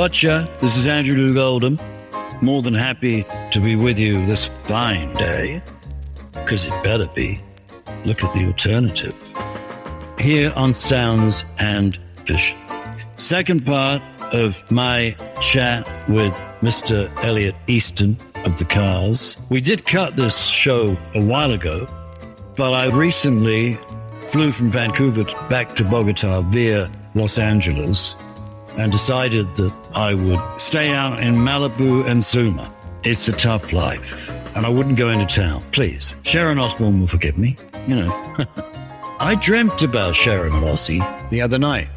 Watcher, this is Andrew Loog Oldham. More than happy to be with you this fine day, because it better be. Look at the alternative. Here on Sounds and Vision. Second part of my chat with Mr. Elliot Easton of the Cars. We did cut this show a while ago, but I recently flew from Vancouver back to Bogota via Los Angeles and decided that I would stay out in Malibu and Zuma. It's a tough life, and I wouldn't go into town. Please, Sharon Osbourne will forgive me. You know, I dreamt about Sharon and the other night.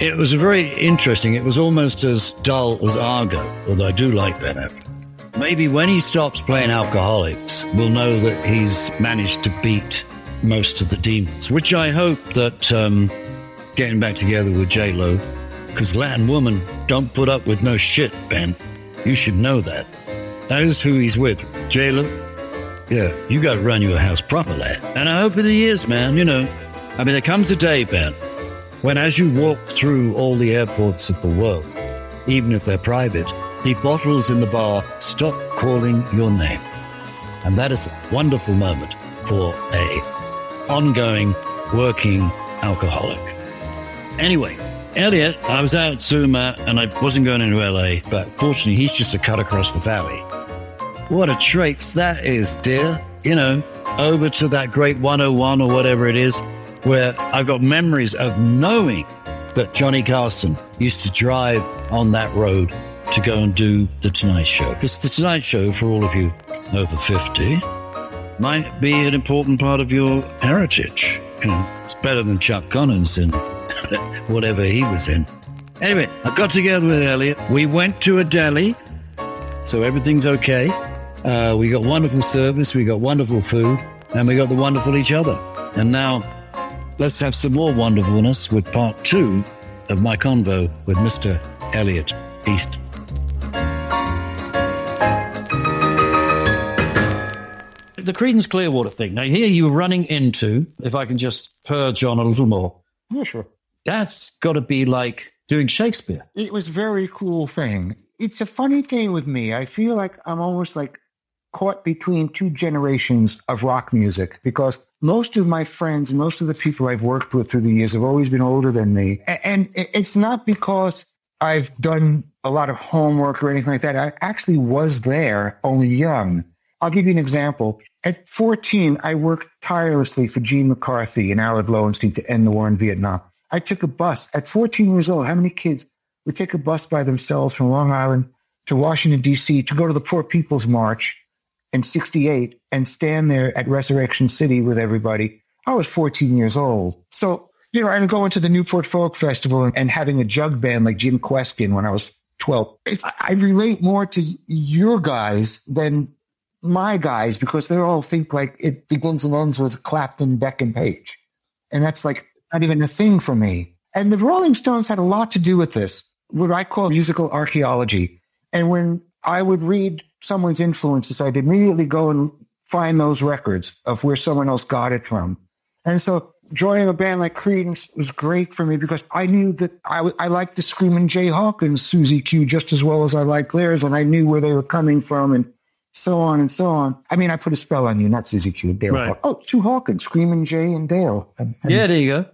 It was very interesting. It was almost as dull as Argo, although I do like that Affleck. Maybe when he stops playing alcoholics, we'll know that he's managed to beat most of the demons, which I hope that um, getting back together with J Lo because Latin woman don't put up with no shit, Ben. You should know that. That is who he's with. J Jayla, yeah, you got to run your house proper, lad. And I hope in the years, man, you know, I mean, there comes a day, Ben, when as you walk through all the airports of the world, even if they're private, the bottles in the bar stop calling your name. And that is a wonderful moment for a ongoing working alcoholic. Anyway, Elliot, I was out at Zuma and I wasn't going into LA, but fortunately, he's just a cut across the valley. What a traipse that is, dear. You know, over to that great 101 or whatever it is, where I've got memories of knowing that Johnny Carson used to drive on that road to go and do The Tonight Show. Because The Tonight Show, for all of you over 50, might be an important part of your heritage. You know, it's better than Chuck Connors in whatever he was in. Anyway, I got together with Elliot. We went to a deli, so everything's okay. Uh, we got wonderful service, we got wonderful food, and we got the wonderful each other. And now, let's have some more wonderfulness with part two of my convo with Mr. Elliot The Creedence Clearwater thing. Now, here you're running into, if I can just purge on a little more. Yeah, sure. That's got to be like doing Shakespeare. It was a very cool thing. It's a funny thing with me. I feel like I'm almost like caught between two generations of rock music because most of my friends most of the people I've worked with through the years have always been older than me. And it's not because I've done a lot of homework or anything like that. I actually was there only young. I'll give you an example. At 14, I worked tirelessly for Gene McCarthy and Allard Lowenstein to end the war in Vietnam. I took a bus at 14 years old. How many kids would take a bus by themselves from Long Island to Washington, D.C. to go to the Poor People's March in 68 and stand there at Resurrection City with everybody? I was 14 years old. So, you know, I'm going to the Newport Folk Festival and, and having a jug band like Jim Kweskin when I was 12. It's, I relate more to your guys than my guys because they all think like it begins and ends with Clapton, Beck, and Page. And that's like not even a thing for me. And the Rolling Stones had a lot to do with this, what I call musical archaeology. And when I would read someone's influences, I'd immediately go and find those records of where someone else got it from. And so joining a band like Creedence was great for me because I knew that I, I liked the Screaming Jay Hawkins, Susie Q, just as well as I liked theirs. And I knew where they were coming from and so on and so on. I mean, I put a spell on you, not Susie Q, Dale. Right. Oh, Sue Hawkins, Screaming Jay and Dale. And, and yeah, there you go.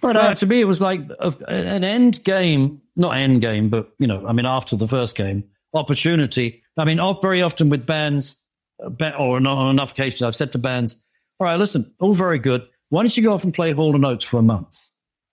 But uh, to me, it was like a, an end game, not end game, but you know, I mean, after the first game, opportunity. I mean, very often with bands, uh, or on enough occasions, I've said to bands, "All right, listen, all very good. Why don't you go off and play Hall and Oates for a month?"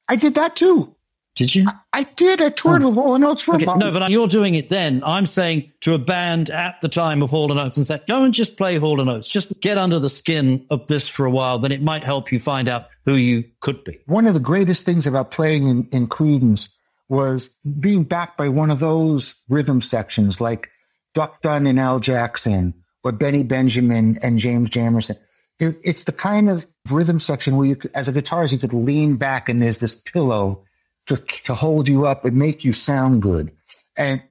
I did that too. Did you? I, I did. I toured oh. with Hall and Oates for okay, a month. No, but you're doing it then. I'm saying to a band at the time of Hall and Oates and said, go and just play Hall and Oates. Just get under the skin of this for a while. Then it might help you find out who you could be. One of the greatest things about playing in, in Creedence was being backed by one of those rhythm sections like Duck Dunn and Al Jackson or Benny Benjamin and James Jamerson. it's the kind of rhythm section where you, as a guitarist, you could lean back and there's this pillow to, to hold you up and make you sound good. And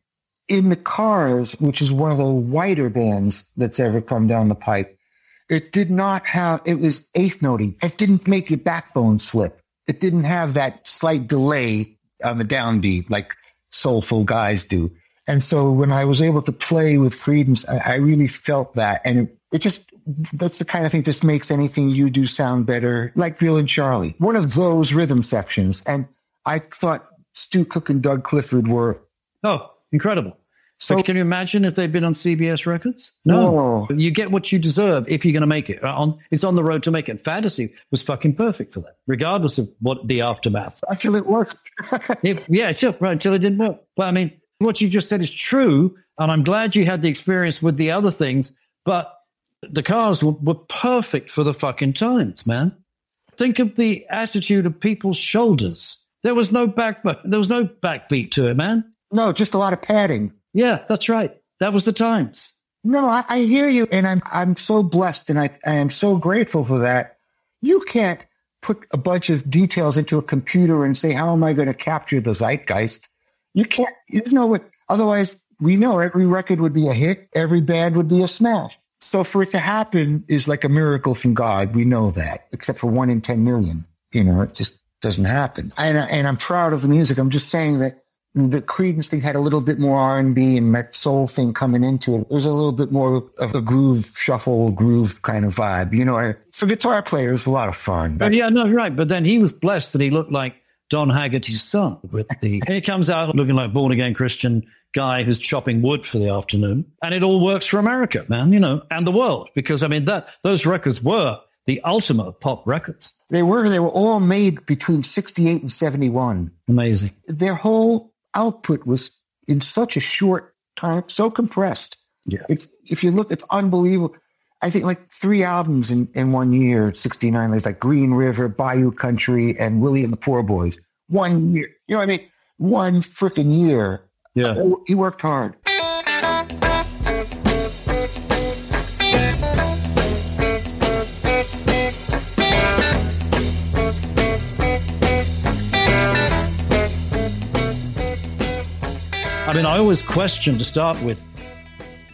in the Cars, which is one of the whiter bands that's ever come down the pipe, It did not have, it was eighth noting. It didn't make your backbone slip. It didn't have that slight delay on the downbeat like soulful guys do. And so when I was able to play with Creedence, I, I really felt that. And it, it, just, that's the kind of thing just makes anything you do sound better, like Bill and Charlie. One of those rhythm sections. And I thought Stu Cook and Doug Clifford were. Oh, incredible. So can you imagine if they'd been on CBS Records? No, you get what you deserve if you're going to make it. On it's on the road to make it. Fantasy was fucking perfect for that, regardless of what the aftermath. Actually, it worked. if, yeah, sure, right until it didn't work. But I mean, what you just said is true, and I'm glad you had the experience with the other things. But the cars were, were perfect for the fucking times, man. Think of the attitude of people's shoulders. There was no back, there was no backbeat to it, man. No, just a lot of padding. Yeah, that's right. That was the times. No, I, I hear you, and I'm I'm so blessed, and I I am so grateful for that. You can't put a bunch of details into a computer and say, "How am I going to capture the zeitgeist?" You can't. There's no way. Otherwise, we know every record would be a hit, every band would be a smash. So for it to happen is like a miracle from God. We know that, except for one in ten million. You know, it just doesn't happen. And and I'm proud of the music. I'm just saying that the Creedence thing had a little bit more R and B and that soul thing coming into it. It was a little bit more of a groove, shuffle, groove kind of vibe. You know, for guitar players, a lot of fun. But yeah, no, right. But then he was blessed that he looked like Don Haggerty's son with the. he comes out looking like born again Christian guy who's chopping wood for the afternoon, and it all works for America, man. You know, and the world because I mean that those records were the ultimate pop records. They were. They were all made between sixty eight and seventy one. Amazing. Their whole output was in such a short time, so compressed. Yeah. It's, if you look, it's unbelievable. I think like three albums in, in one year, 69. There's like Green River, Bayou Country, and Willie and the Poor Boys. One year. You know what I mean? One freaking year. Yeah. Oh, he worked hard. Mean, I always question to start with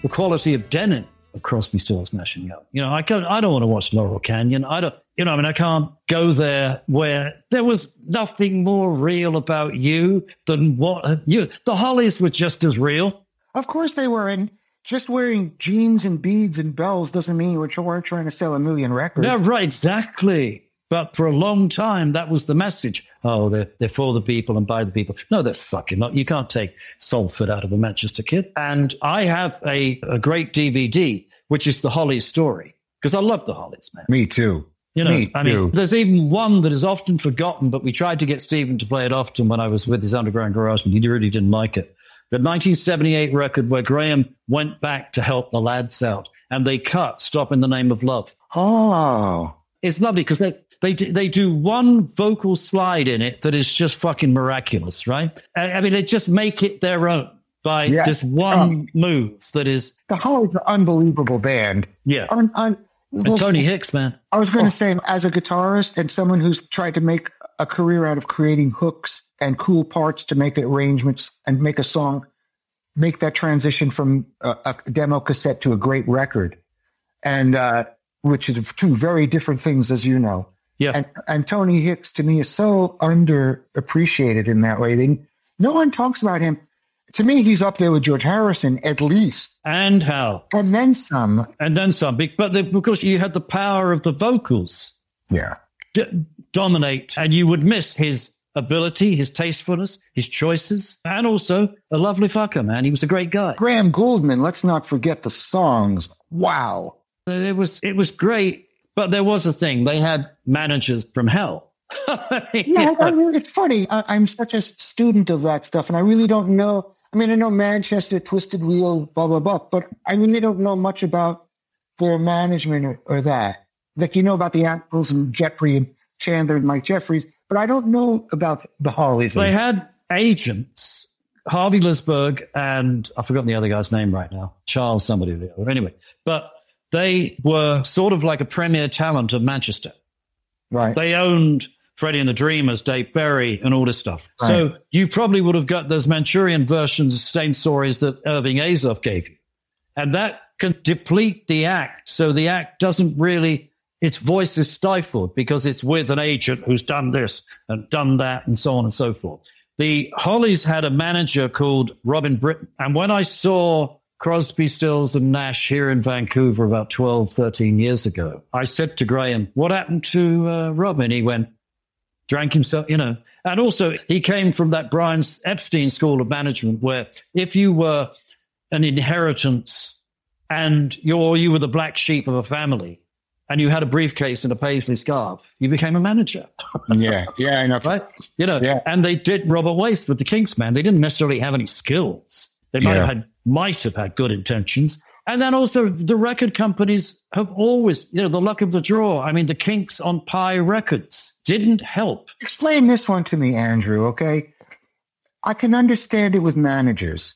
the quality of Denon of Crosby, Stills, Nash and Young. You know, I can't, I don't want to watch Laurel Canyon. I don't, you know, I mean, I can't go there where there was nothing more real about you than what you. The Hollies were just as real. Of course they were, and just wearing jeans and beads and bells doesn't mean you weren't trying to sell a million records. Yeah, right, exactly. But for a long time, that was the message. Oh, they're, they're for the people and by the people. No, they're fucking not. You can't take Salford out of a Manchester kid. And I have a, a great DVD, which is the Hollies story, because I love the Hollies, man. Me too. You know, Me I mean, too. there's even one that is often forgotten, but we tried to get Stephen to play it often when I was with his underground garage, but he really didn't like it. The 1978 record where Graham went back to help the lads out and they cut Stop in the Name of Love. Oh. It's lovely because they, they do, they do one vocal slide in it that is just fucking miraculous, right? I, I mean, they just make it their own by Yeah. this one Um, move that is, The Hollies are unbelievable band. yeah. Un- un- And Tony Hicks, man. I was going to say, as a guitarist and someone who's tried to make a career out of creating hooks and cool parts to make arrangements and make a song, make that transition from a, a demo cassette to a great record, and uh, which is two very different things, as you know. Yeah. And, and Tony Hicks to me is so underappreciated in that way. They, no one talks about him. To me, he's up there with George Harrison at least, and how? and then some. And then some. But the, because you had the power of the vocals Yeah. d- dominate, and you would miss his ability, his tastefulness, his choices, and also a lovely fucker, man. He was a great guy. Graham Gouldman, let's not forget the songs. Wow. It was it was great, but there was a thing. They had managers from hell. Yeah, I mean, it's funny. I, I'm such a student of that stuff, and I really don't know. I mean, I know Manchester, Twisted Wheel, blah, blah, blah, but I really don't know much about their management or, or that. Like, you know about the Apples and Jeffrey and Chandler and Mike Jeffries, but I don't know about the Hollies. They had agents, Harvey Lisberg and I've forgotten the other guy's name right now, Charles somebody or the other. Anyway, but they were sort of like a premier talent of Manchester. right. They owned Freddie and the Dreamers, Dave Berry, and all this stuff. So you probably would have got those Manchurian versions of same stories that Irving Azoff gave you. And that can deplete the act. So the act doesn't really, its voice is stifled because it's with an agent who's done this and done that and so on and so forth. The Hollies had a manager called Robin Britten. And when I saw Crosby, Stills and Nash here in Vancouver about 12, 13 years ago, I said to Graham, what happened to uh, Robin? He went, drank himself, you know. And also he came from that Brian Epstein school of management where if you were an inheritance and you're, you were the black sheep of a family and you had a briefcase and a paisley scarf, you became a manager. yeah, yeah, I know. Right? You know, Yeah. and they did Robert Wace with the Kinks, man. They didn't necessarily have any skills. They might Yeah. have had, might have had good intentions. And then also the record companies have always, you know, the luck of the draw. I mean, the Kinks on Pye Records didn't help. Explain this one to me, Andrew, okay? I can understand it with managers.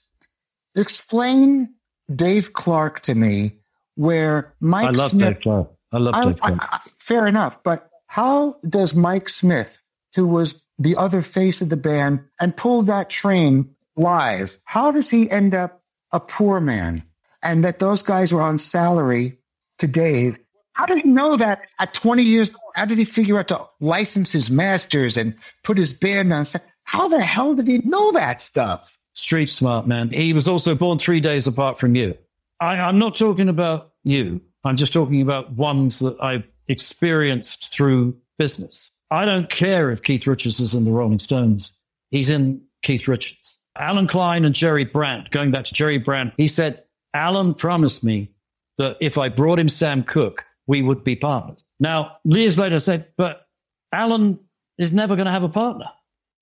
Explain Dave Clark to me where Mike I love Smith Dave Clark. I love I- Dave Clark. I- I- fair enough, but how does Mike Smith, who was the other face of the band and pulled that train live, how does he end up a poor man? And that those guys were on salary to Dave. How did he know that at 20 years? How did he figure out to license his masters and put his band on? How the hell did he know that stuff? Street smart man. He was also born three days apart from you. I, I'm not talking about you. I'm just talking about ones that I've experienced through business. I don't care if Keith Richards is in the Rolling Stones. He's in Keith Richards. Allen Klein and Jerry Brandt, going back to Jerry Brandt, he said, Allen promised me that if I brought him Sam Cooke, we would be partners. Now, years later, I said, but Allen is never going to have a partner.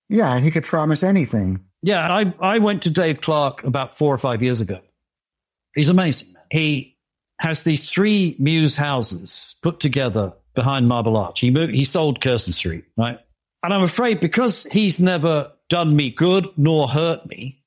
Yeah, he could promise anything. Yeah, I, I went to Dave Clark about four or five years ago. He's amazing. He has these three mews houses put together behind Marble Arch. He moved, he sold Curzon Street, right? And I'm afraid because he's never done me good nor hurt me,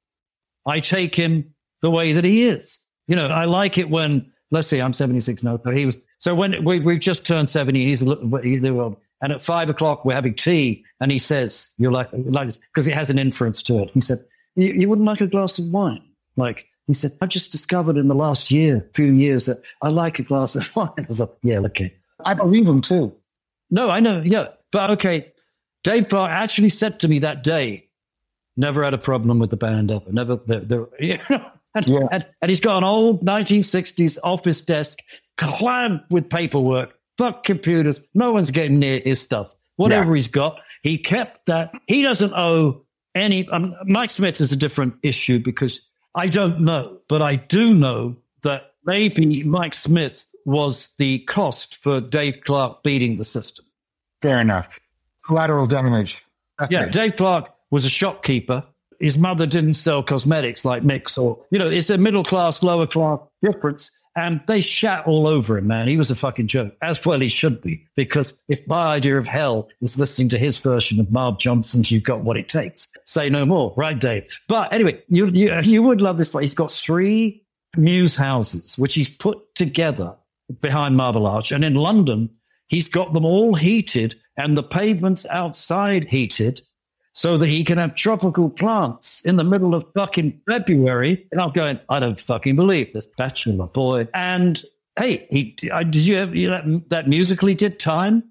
I take him the way that he is. You know, I like it when, let's see, I'm 76 now, but he was, so when we, we've just turned 70, he's a little, and at five o'clock we're having tea and he says, you're like, like this, because it has an inference to it. He said, you, you wouldn't like a glass of wine? Like, he said, I've just discovered in the last year, few years that I like a glass of wine. I was like, yeah, okay. I believe him too. No, I know. Yeah. But okay. Dave Clark actually said to me that day, never had a problem with the band ever. Never, they're, they're, you know, and, Yeah. and, and he's got an old 1960s office desk clammed with paperwork. Fuck computers. No one's getting near his stuff. Whatever he's got, he kept that. He doesn't owe any. Um, Mike Smith is a different issue because I don't know, but I do know that maybe Mike Smith was the cost for Dave Clark feeding the system. Fair enough. Collateral damage. Yeah, Dave Clark was a shopkeeper. His mother didn't sell cosmetics like Mix or, you know, it's a middle class, lower class difference. And they shat all over him, man. He was a fucking joke, as well he should be. Because if my idea of hell is listening to his version of Marv Johnson's You've Got What It Takes, say no more, right, Dave? But anyway, you, you, you would love this place. He's got three mews houses, which he's put together behind Marble Arch. And in London, he's got them all heated and the pavements outside heated so that he can have tropical plants in the middle of fucking February. And I'm going, I don't fucking believe this bachelor boy. And hey, he I, did you ever you know, that, that musical he did time?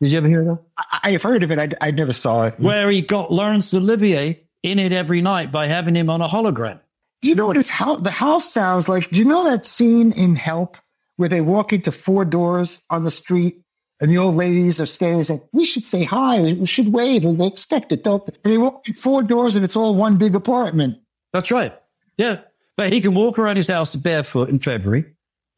Did you ever hear that? I, I've heard of it. I, I never saw it. Where he got Laurence Olivier in it every night by having him on a hologram. Do you know what his house, the house sounds like? Do you know that scene in Help where they walk into four doors on the street and the old ladies are standing and saying, we should say hi, we should wave, and they expect it, don't they? And they walk in four doors and it's all one big apartment. That's right. Yeah. But he can walk around his house barefoot in February.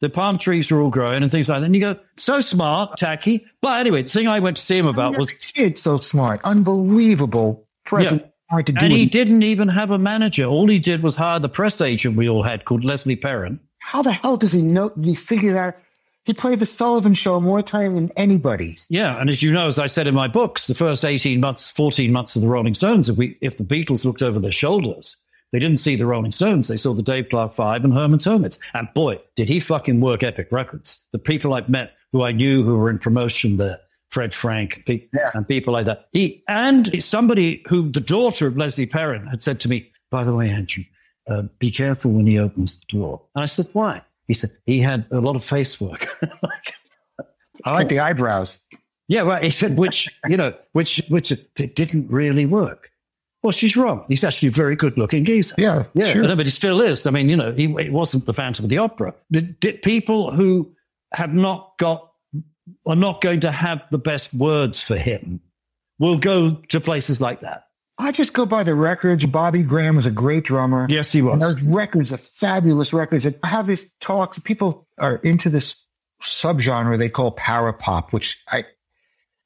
The palm trees are all growing and things like that. And you go, so smart, tacky. But anyway, the thing I went to see him about was, Kid's so smart, unbelievable present. Hard to do. and he it. didn't even have a manager. All he did was hire the press agent we all had called Leslie Perrin. How the hell does he know? He figure that? He played the Sullivan Show more time than anybody. Yeah, and as you know, as I said in my books, the first 18 months, 14 months of the Rolling Stones, if, we, if the Beatles looked over their shoulders, they didn't see the Rolling Stones. They saw the Dave Clark Five and Herman's Hermits. And boy, did he fucking work epic records. The people I've met who I knew who were in promotion there, Fred Frank pe- Yeah. and people like that. He And somebody who, the daughter of Leslie Perrin, had said to me, by the way, Andrew, uh, be careful when he opens the door. And I said, why? He said, he had a lot of face work. I like the eyebrows. Yeah, right. He said, which, you know, which, which it didn't really work. Well, she's wrong. He's actually a very good looking geezer. Yeah, Yeah. sure. No, but he still is. I mean, you know, he, it wasn't the Phantom of the Opera. Did, did people who have not got, are not going to have the best words for him will go to places like that. I just go by the records. Bobby Graham was a great drummer. Yes, he And was. those records are fabulous records. And I have these talks. People are into this subgenre they call power pop, which I,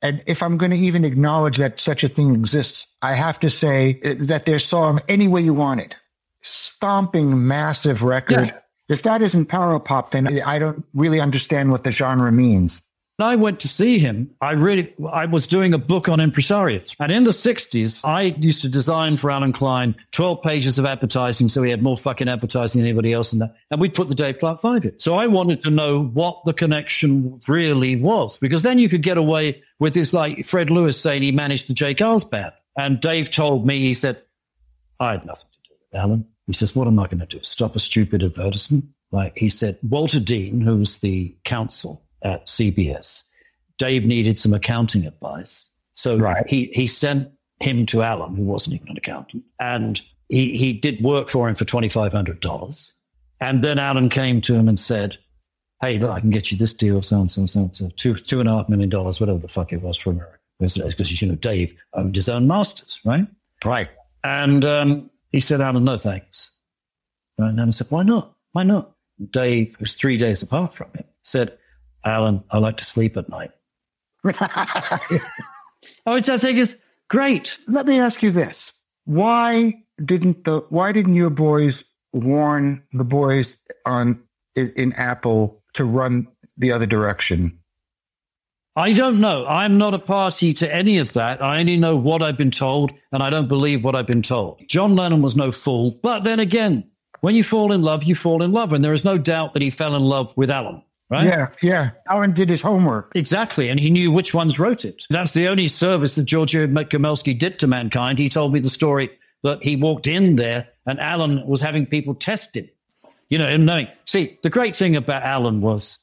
and if I'm going to even acknowledge that such a thing exists, I have to say that their song, Any Way You Want It, stomping, massive record. Yeah. If that isn't power pop, then I don't really understand what the genre means. I went to see him, I really, I was doing a book on impresarios. And in the 60s, I used to design for Allen Klein 12 pages of advertising. So he had more fucking advertising than anybody else in that. And we'd put the Dave Clark Five in. So I wanted to know what the connection really was, because then you could get away with this, like Fred Lewis saying he managed the J. Geils band. And Dave told me, he said, I had nothing to do with Allen. He says, what am I going to do? Stop a stupid advertisement? Like he said, Walter Dean, who was the counsel at CBS, Dave needed some accounting advice. So Right. he, he sent him to Allen, who wasn't even an accountant, and he, he did work for him for $2,500. And then Allen came to him and said, Hey, look, I can get you this deal, so and so and so, and so, two, two and a half million dollars, whatever the fuck it was for America. Because, you know, Dave owned his own masters, right? Right. And um, he said, Allen, no thanks. And Allen said, why not? Why not? Dave, who's three days apart from him, said, Allen, I like to sleep at night. Oh, which I think is great. Let me ask you this. Why didn't the why didn't your boys warn the boys on in, in Apple to run the other direction? I don't know. I'm not a party to any of that. I only know what I've been told, and I don't believe what I've been told. John Lennon was no fool. But then again, when you fall in love, you fall in love. And there is no doubt that he fell in love with Allen, right? Yeah, yeah. Allen did his homework. Exactly. And he knew which ones wrote it. That's the only service that Giorgio Gomelsky did to mankind. He told me the story that he walked in there and Allen was having people test him. You know, and knowing. See, the great thing about Allen was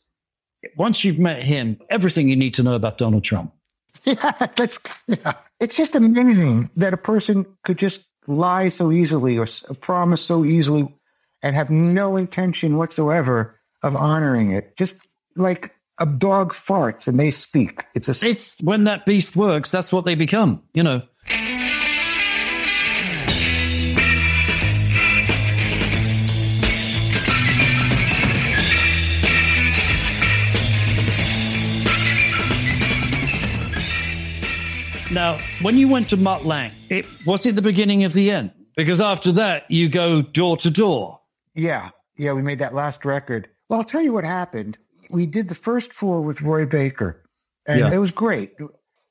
once you've met him, everything you need to know about Donald Trump. Yeah, that's yeah. It's just amazing that a person could just lie so easily or promise so easily and have no intention whatsoever of honoring it. Just like a dog farts and they speak. It's a It's when that beast works, that's what they become, you know. Now, when you went to Mutt Lange, it was it the beginning of the end? Because after that, you go door to door. Yeah, yeah, we made that last record. Well, I'll tell you what happened. We did the first four with Roy Baker, and Yeah. it was great.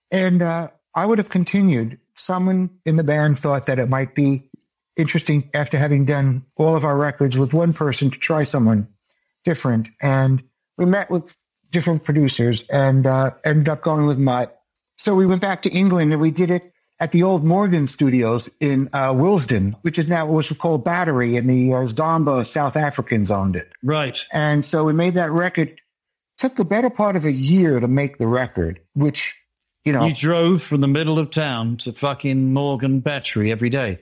And uh, I would have continued. Someone in the band thought that it might be interesting after having done all of our records with one person to try someone different. And we met with different producers and uh, ended up going with Mutt. So we went back to England and we did it at the old Morgan Studios in uh, Willesden, which is now was called Battery, and the uh, Zomba South Africans owned it. Right. And so we made that record. Took the better part of a year to make the record, which you know, You drove from the middle of town to fucking Morgan Battery every day.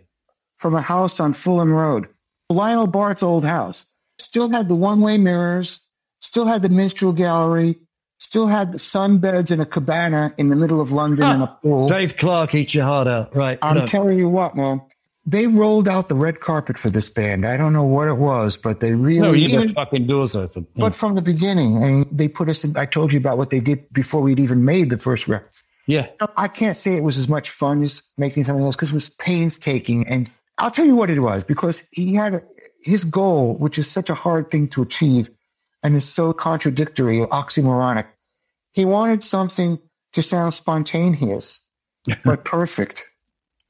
from a house on Fulham Road, Lionel Bart's old house, still had the one-way mirrors, still had the minstrel gallery, still had the sunbeds and a cabana in the middle of London and a pool. Dave Clark eats your heart out. Right. I'm No. telling you what, Mom. They rolled out the red carpet for this band. I don't know what it was, but they really. No, you even- fucking doors open. but from the beginning, I mean, they put us in. I told you about what they did before we'd even made the first record. yeah. I can't say it was as much fun as making something else because it was painstaking. And I'll tell you what it was because he had a, his goal, which is such a hard thing to achieve and is so contradictory, oxymoronic. He wanted something to sound spontaneous, but perfect.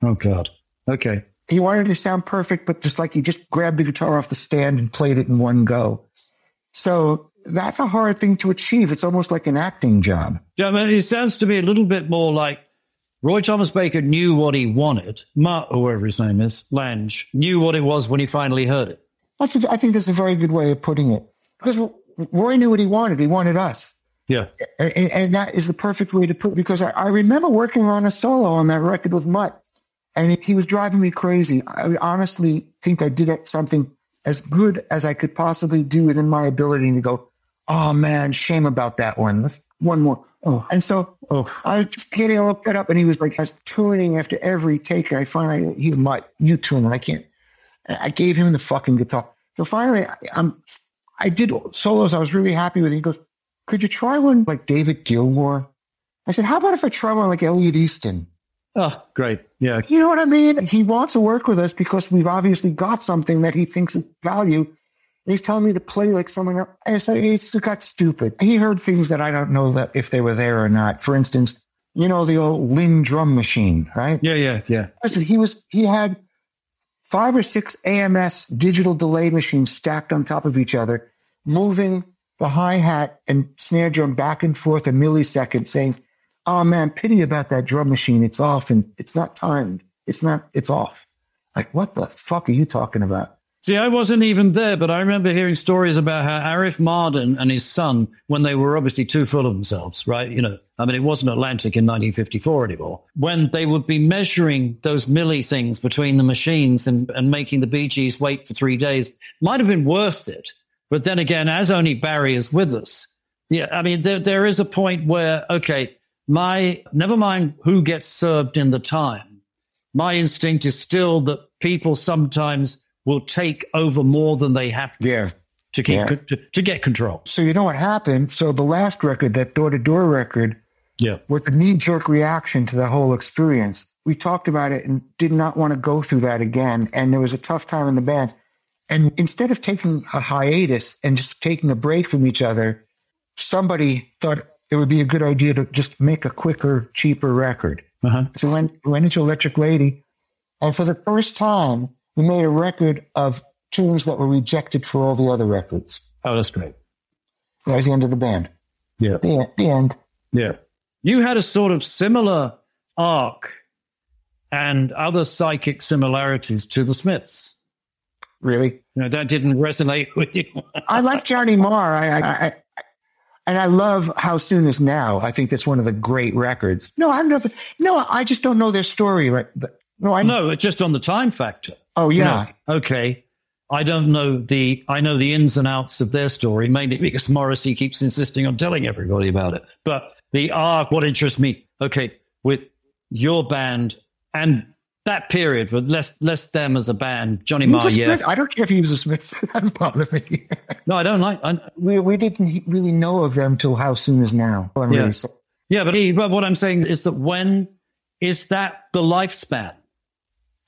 Oh God. Okay. He wanted it to sound perfect, but just like he just grabbed the guitar off the stand and played it in one go. So that's a hard thing to achieve. It's almost like an acting job. Yeah, I mean, it sounds to me a little bit more like Roy Thomas Baker knew what he wanted. Mark, or whatever his name is, Lange, knew what it was when he finally heard it. That's a, I think that's a very good way of putting it. Because Roy knew what he wanted. He wanted us. Yeah. And, and that is the perfect way to put it. Because I, I, remember working on a solo on that record with Mutt, and he was driving me crazy. I honestly think I did something as good as I could possibly do within my ability to go, oh man, shame about that one. Let's one more. Oh. And so oh. I was just getting all fed up, and he was like, I was tuning after every take. And I finally, he might, you tune, and I can't. I gave him the fucking guitar. So finally, I, I'm, I did solos. I was really happy with it. He goes, could you try one like David Gilmour? I said, how about if I try one like Elliot Easton? Oh, great. Yeah. You know what I mean? He wants to work with us because we've obviously got something that he thinks is value he's telling me to play like someone else. I said, it's got stupid. He heard things that I don't know that if they were there or not. For instance, you know, the old Linn drum machine, right? Yeah, yeah, yeah. Listen, he was, he had five or six AMS digital delay machines stacked on top of each other, moving the hi hat and snare drum back and forth a millisecond, saying, Oh man, pity about that drum machine. It's off and it's not timed. It's not, it's off. Like, what the fuck are you talking about? See, I wasn't even there, but I remember hearing stories about how Arif Mardin and his son, when they were obviously too full of themselves, right? You know, I mean, it wasn't Atlantic in 1954 anymore. When they would be measuring those milli things between the machines and, and making the Bee Gees wait for three days, might have been worth it. But then again, as only Barry is with us, yeah, I mean, there, there is a point where, okay, my, never mind who gets served in the time, my instinct is still that people sometimes will take over more than they have to. Yeah. To keep yeah. to, to get control. So you know what happened? So the last record, that door to door record, yeah, with the knee jerk reaction to the whole experience. We talked about it and did not want to go through that again. And there was a tough time in the band. And instead of taking a hiatus and just taking a break from each other, somebody thought it would be a good idea to just make a quicker, cheaper record. Uh-huh. So we went, went into Electric Lady. And for the first time, we made a record of tunes that were rejected for all the other records. Oh, that's great. That was the end of the band. Yeah. The, the end. Yeah. You had a sort of similar arc and other psychic similarities to the Smiths. Really? No, that didn't resonate with you. I like Johnny Marr. I, I, I, and I love How Soon Is Now. I think that's one of the great records. No, I don't know if it's, no, I just don't know their story. Right? But, no, I know. Just on the time factor. Oh yeah. Know, okay. I don't know the I know the ins and outs of their story, mainly because Morrissey keeps insisting on telling everybody about it. But the arc, what interests me, okay, with your band and that period, but less less them as a band, Johnny Marr, yeah. I don't care if he was a Smith. That doesn't bother me. no, I don't like. I, we we didn't really know of them till how soon is now. yeah. Really yeah, but, he, but what I'm saying is that when is that the lifespan?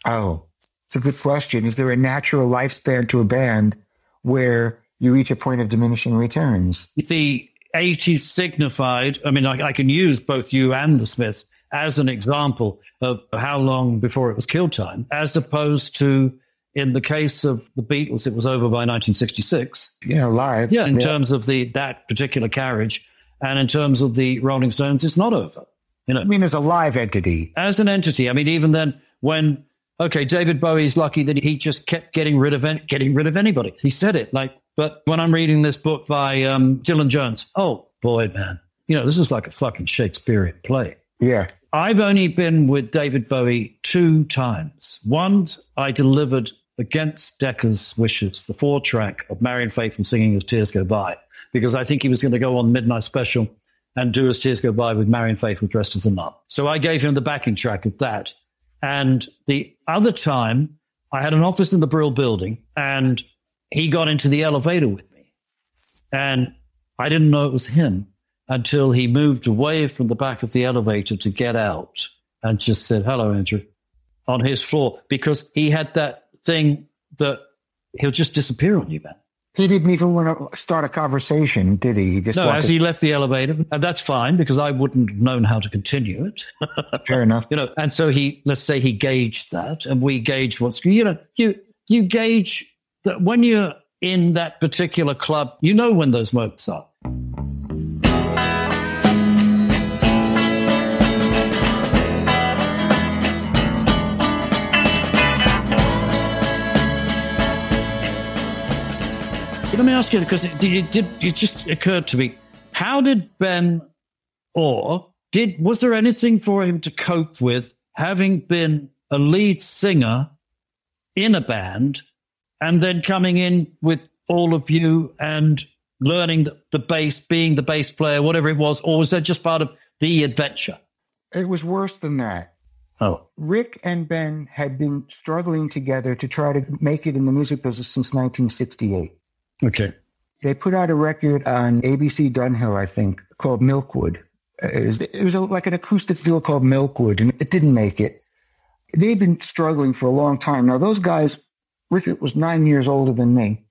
Oh, it's a good question. Is there a natural lifespan to a band where you reach a point of diminishing returns? The 80s signified, I mean, I, I can use both you and the Smiths as an example of how long before it was kill time, as opposed to in the case of the Beatles, it was over by 1966. Yeah, live. Yeah, in yeah. terms of the that particular carriage, and in terms of the Rolling Stones, it's not over. You know, I mean, as a live entity, as an entity. I mean, even then, when okay, David Bowie's lucky that he just kept getting rid of any, getting rid of anybody. He said it like, but when I'm reading this book by um, Dylan Jones, oh boy, man, you know this is like a fucking Shakespearean play. Yeah, I've only been with David Bowie two times. Once I delivered against Decca's wishes the four track of Marianne Faithfull singing as Tears Go By because I think he was going to go on Midnight Special and do as Tears Go By with Marianne Faithfull dressed as a nun. So I gave him the backing track of that. And the other time, I had an office in the Brill building and he got into the elevator with me. And I didn't know it was him until he moved away from the back of the elevator to get out and just said, Hello, Andrew, on his floor, because he had that thing that he'll just disappear on you, man. He didn't even want to start a conversation, did he? He just no. As he left the elevator, and that's fine because I wouldn't have known how to continue it. Fair enough. You know, and so he, let's say, he gauged that, and we gauge what's you know, you you gauge that when you're in that particular club, you know when those moments are. Ask you because it, it did. It just occurred to me. How did Ben or did? Was there anything for him to cope with having been a lead singer in a band and then coming in with all of you and learning the, the bass, being the bass player, whatever it was, or was that just part of the adventure? It was worse than that. Oh, Rick and Ben had been struggling together to try to make it in the music business since 1968. Okay. They put out a record on ABC Dunhill, I think, called Milkwood. Uh, it was, it was a, like an acoustic feel called Milkwood, and it didn't make it. They'd been struggling for a long time. Now, those guys, Rick was nine years older than me,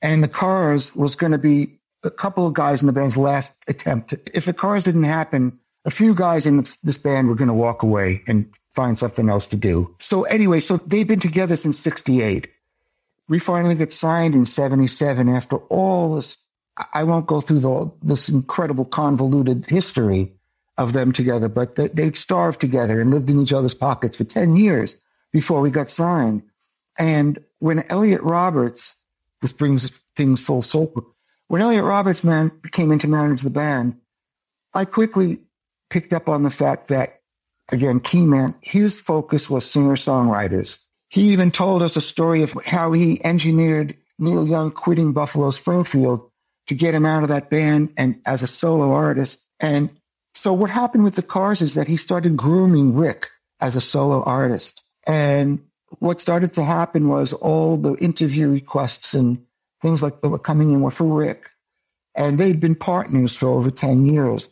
and the Cars was going to be a couple of guys in the band's last attempt. If the Cars didn't happen, a few guys in this band were going to walk away and find something else to do. So anyway, so they've been together since 68. We finally get signed in 77 after all this. I won't go through the, this incredible convoluted history of them together, but they, they'd starved together and lived in each other's pockets for 10 years before we got signed. And when Elliot Roberts, this brings things full circle, when Elliot Roberts man came in to manage the band, I quickly picked up on the fact that, again, Keyman, his focus was singer songwriters. He even told us a story of how he engineered Neil Young quitting Buffalo Springfield to get him out of that band and as a solo artist. And so what happened with the Cars is that he started grooming Rick as a solo artist. And what started to happen was all the interview requests and things like that were coming in were for Rick. And they'd been partners for over 10 years.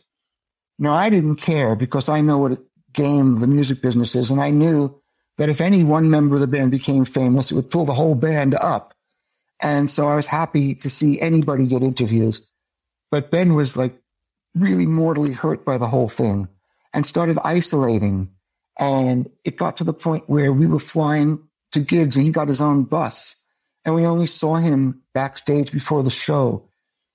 Now, I didn't care because I know what a game the music business is. And I knew that if any one member of the band became famous, it would pull the whole band up. And so I was happy to see anybody get interviews. But Ben was like really mortally hurt by the whole thing and started isolating. And it got to the point where we were flying to gigs and he got his own bus and we only saw him backstage before the show.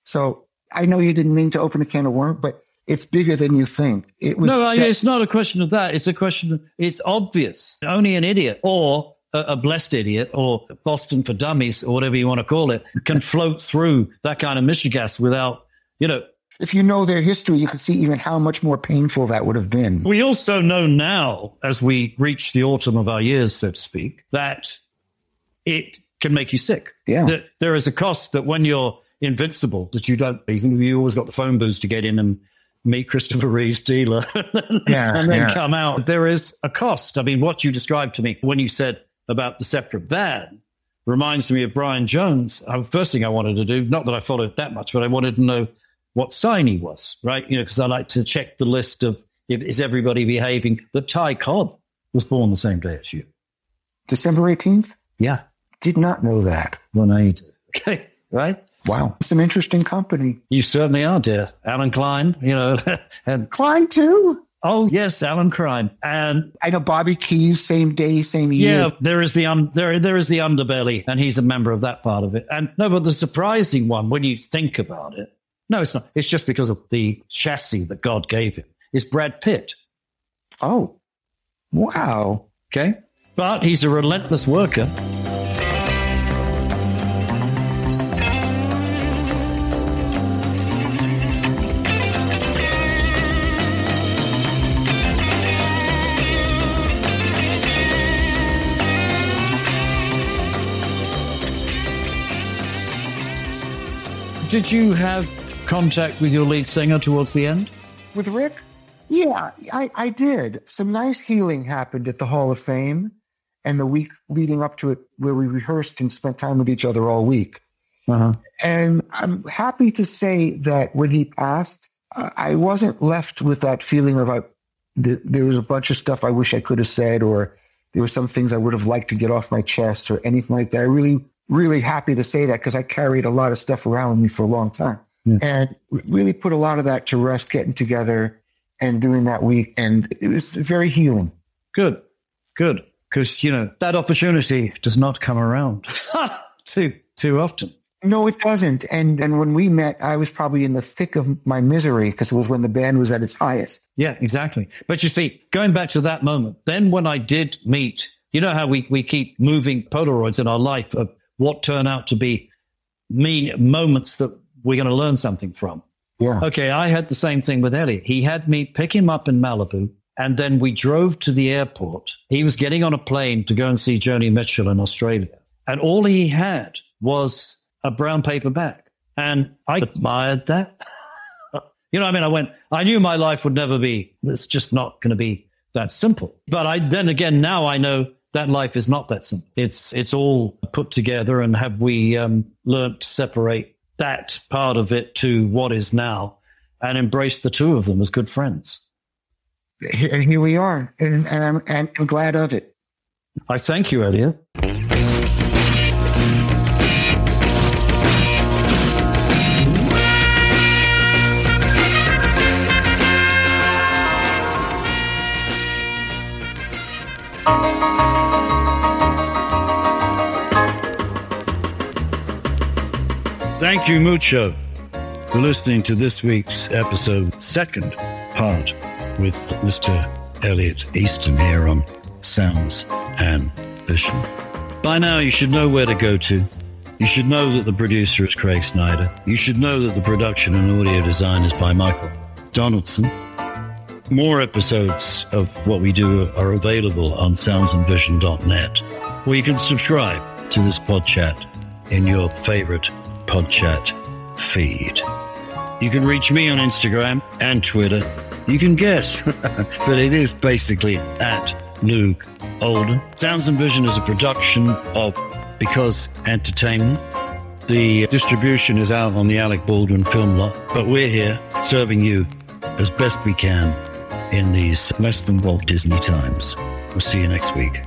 So I know you didn't mean to open a can of worms, but it's bigger than you think. It was No, that- it's not a question of that. It's a question of, it's obvious. Only an idiot or a, a blessed idiot or Boston for dummies or whatever you want to call it can float through that kind of mishigas without, you know, if you know their history, you can see even how much more painful that would have been. We also know now, as we reach the autumn of our years, so to speak, that it can make you sick. Yeah. That there is a cost that when you're invincible, that you don't, you always got the phone booths to get in and meet Christopher Reeves dealer Yeah, and then yeah. come out. There is a cost. I mean, what you described to me when you said about the separate van reminds me of Brian Jones. Uh, first thing I wanted to do, not that I followed that much, but I wanted to know what sign he was, right? You know, because I like to check the list of if, is everybody behaving. That Ty Cobb was born the same day as you. December 18th? Yeah. Did not know that. Well, now you do. Okay. Right. Wow. Some interesting company. You certainly are, dear. Allen Klein, you know, and Klein too. oh, yes, Allen Klein. And I know Bobby Keys, same day, same year. Yeah, there is the un- there there is the underbelly, and he's a member of that part of it. And no, but the surprising one, when you think about it, no, it's not. It's just because of the chassis that God gave him. Is Brad Pitt, Oh, wow. okay? But he's a relentless worker. Did you have contact with your lead singer towards the end? With Rick? Yeah, I, I did. Some nice healing happened at the Hall of Fame and the week leading up to it, where we rehearsed and spent time with each other all week. Uh-huh. And I'm happy to say that when he passed, uh, I wasn't left with that feeling of I, th- there was a bunch of stuff I wish I could have said, or there were some things I would have liked to get off my chest, or anything like that. I really, really happy to say that because I carried a lot of stuff around with me for a long time, and really put a lot of that to rest, getting together and doing that week, and it was very healing. Good, good. Because, you know, that opportunity does not come around too, too often. No, it doesn't. And and when we met, I was probably in the thick of my misery because it was when the band was at its highest. Yeah, exactly. But you see, going back to that moment, then when I did meet, you know how we, we keep moving Polaroids in our life of what turn out to be me moments that we're going to learn something from. Yeah. Okay, I had the same thing with Elliot. He had me pick him up in Malibu, and then we drove to the airport. He was getting on a plane to go and see Joni Mitchell in Australia. And all he had was a brown paper bag. And I admired that. you know, I mean, I went, I knew my life would never be, it's just not going to be that simple. But I then again, now I know that life is not that simple. It's, it's all put together. And have we um, learned to separate that part of it to what is now and embrace the two of them as good friends? And here we are. And, and, I'm, and I'm glad of it. I thank you, Elliot. Thank you mucho for listening to this week's episode, second part with Mr. Elliot Easton here on Sounds and Vision. By now, you should know where to go to. You should know that the producer is Craig Snyder. You should know that the production and audio design is by Michael Donaldson. More episodes of what we do are available on soundsandvision.net, where you can subscribe to this podcast in your favorite Podchat feed. You can reach me on Instagram and Twitter. You can guess, but it is basically at Loog Oldham. Sounds and Vision is a production of Because Entertainment. The distribution is out on the Alec Baldwin film lot, but we're here serving you as best we can in these less than Walt Disney times. We'll see you next week.